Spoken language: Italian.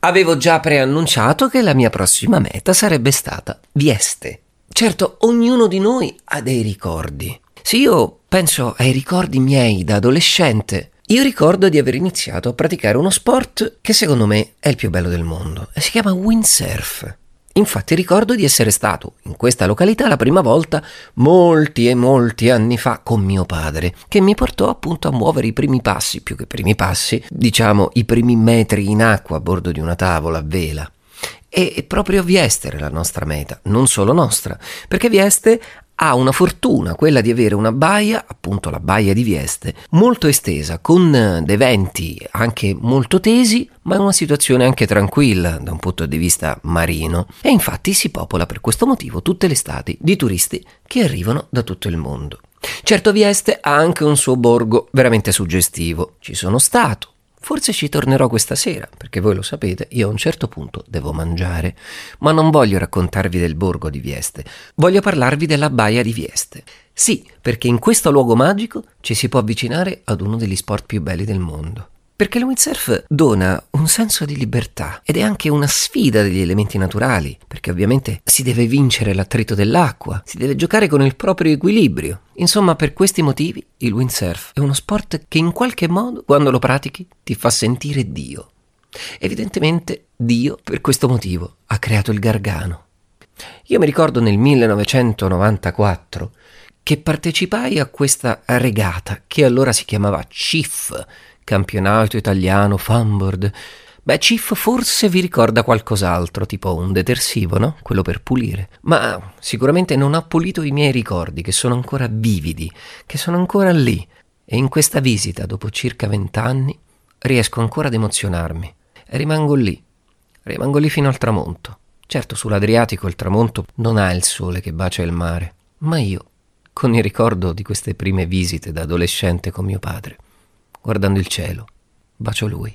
Avevo già preannunciato che la mia prossima meta sarebbe stata Vieste. Certo, ognuno di noi ha dei ricordi. Se io penso ai ricordi miei da adolescente, io ricordo di aver iniziato a praticare uno sport che secondo me è il più bello del mondo e si chiama windsurf. Infatti ricordo di essere stato in questa località la prima volta molti e molti anni fa con mio padre, che mi portò appunto a muovere i primi passi, più che primi passi, diciamo i primi metri in acqua a bordo di una tavola a vela. E proprio Vieste era la nostra meta, non solo nostra, perché Vieste ha una fortuna, quella di avere una baia, appunto la baia di Vieste, molto estesa, con eh, dei venti anche molto tesi, ma in una situazione anche tranquilla da un punto di vista marino. E infatti si popola per questo motivo tutte le estati di turisti che arrivano da tutto il mondo. Certo Vieste ha anche un suo borgo veramente suggestivo. Ci sono stato, Forse ci tornerò questa sera, perché voi lo sapete, io a un certo punto devo mangiare, ma non voglio raccontarvi del borgo di Vieste, voglio parlarvi della baia di Vieste. Sì, perché in questo luogo magico ci si può avvicinare ad uno degli sport più belli del mondo. Perché il windsurf dona un senso di libertà ed è anche una sfida degli elementi naturali, perché ovviamente si deve vincere l'attrito dell'acqua, si deve giocare con il proprio equilibrio. Insomma, per questi motivi il windsurf è uno sport che in qualche modo, quando lo pratichi, ti fa sentire Dio. Evidentemente Dio, per questo motivo, ha creato il Gargano. Io mi ricordo nel 1994 che partecipai a questa regata che allora si chiamava CIF, campionato italiano fanboard. Beh, Cif forse vi ricorda qualcos'altro, tipo un detersivo, no? Quello per pulire. Ma sicuramente non ha pulito i miei ricordi, che sono ancora vividi, che sono ancora lì. E in questa visita, dopo circa vent'anni, riesco ancora ad emozionarmi. E rimango lì. Rimango lì fino al tramonto. Certo, sull'Adriatico il tramonto non ha il sole che bacia il mare, ma io, con il ricordo di queste prime visite da adolescente con mio padre, guardando il cielo, bacio lui.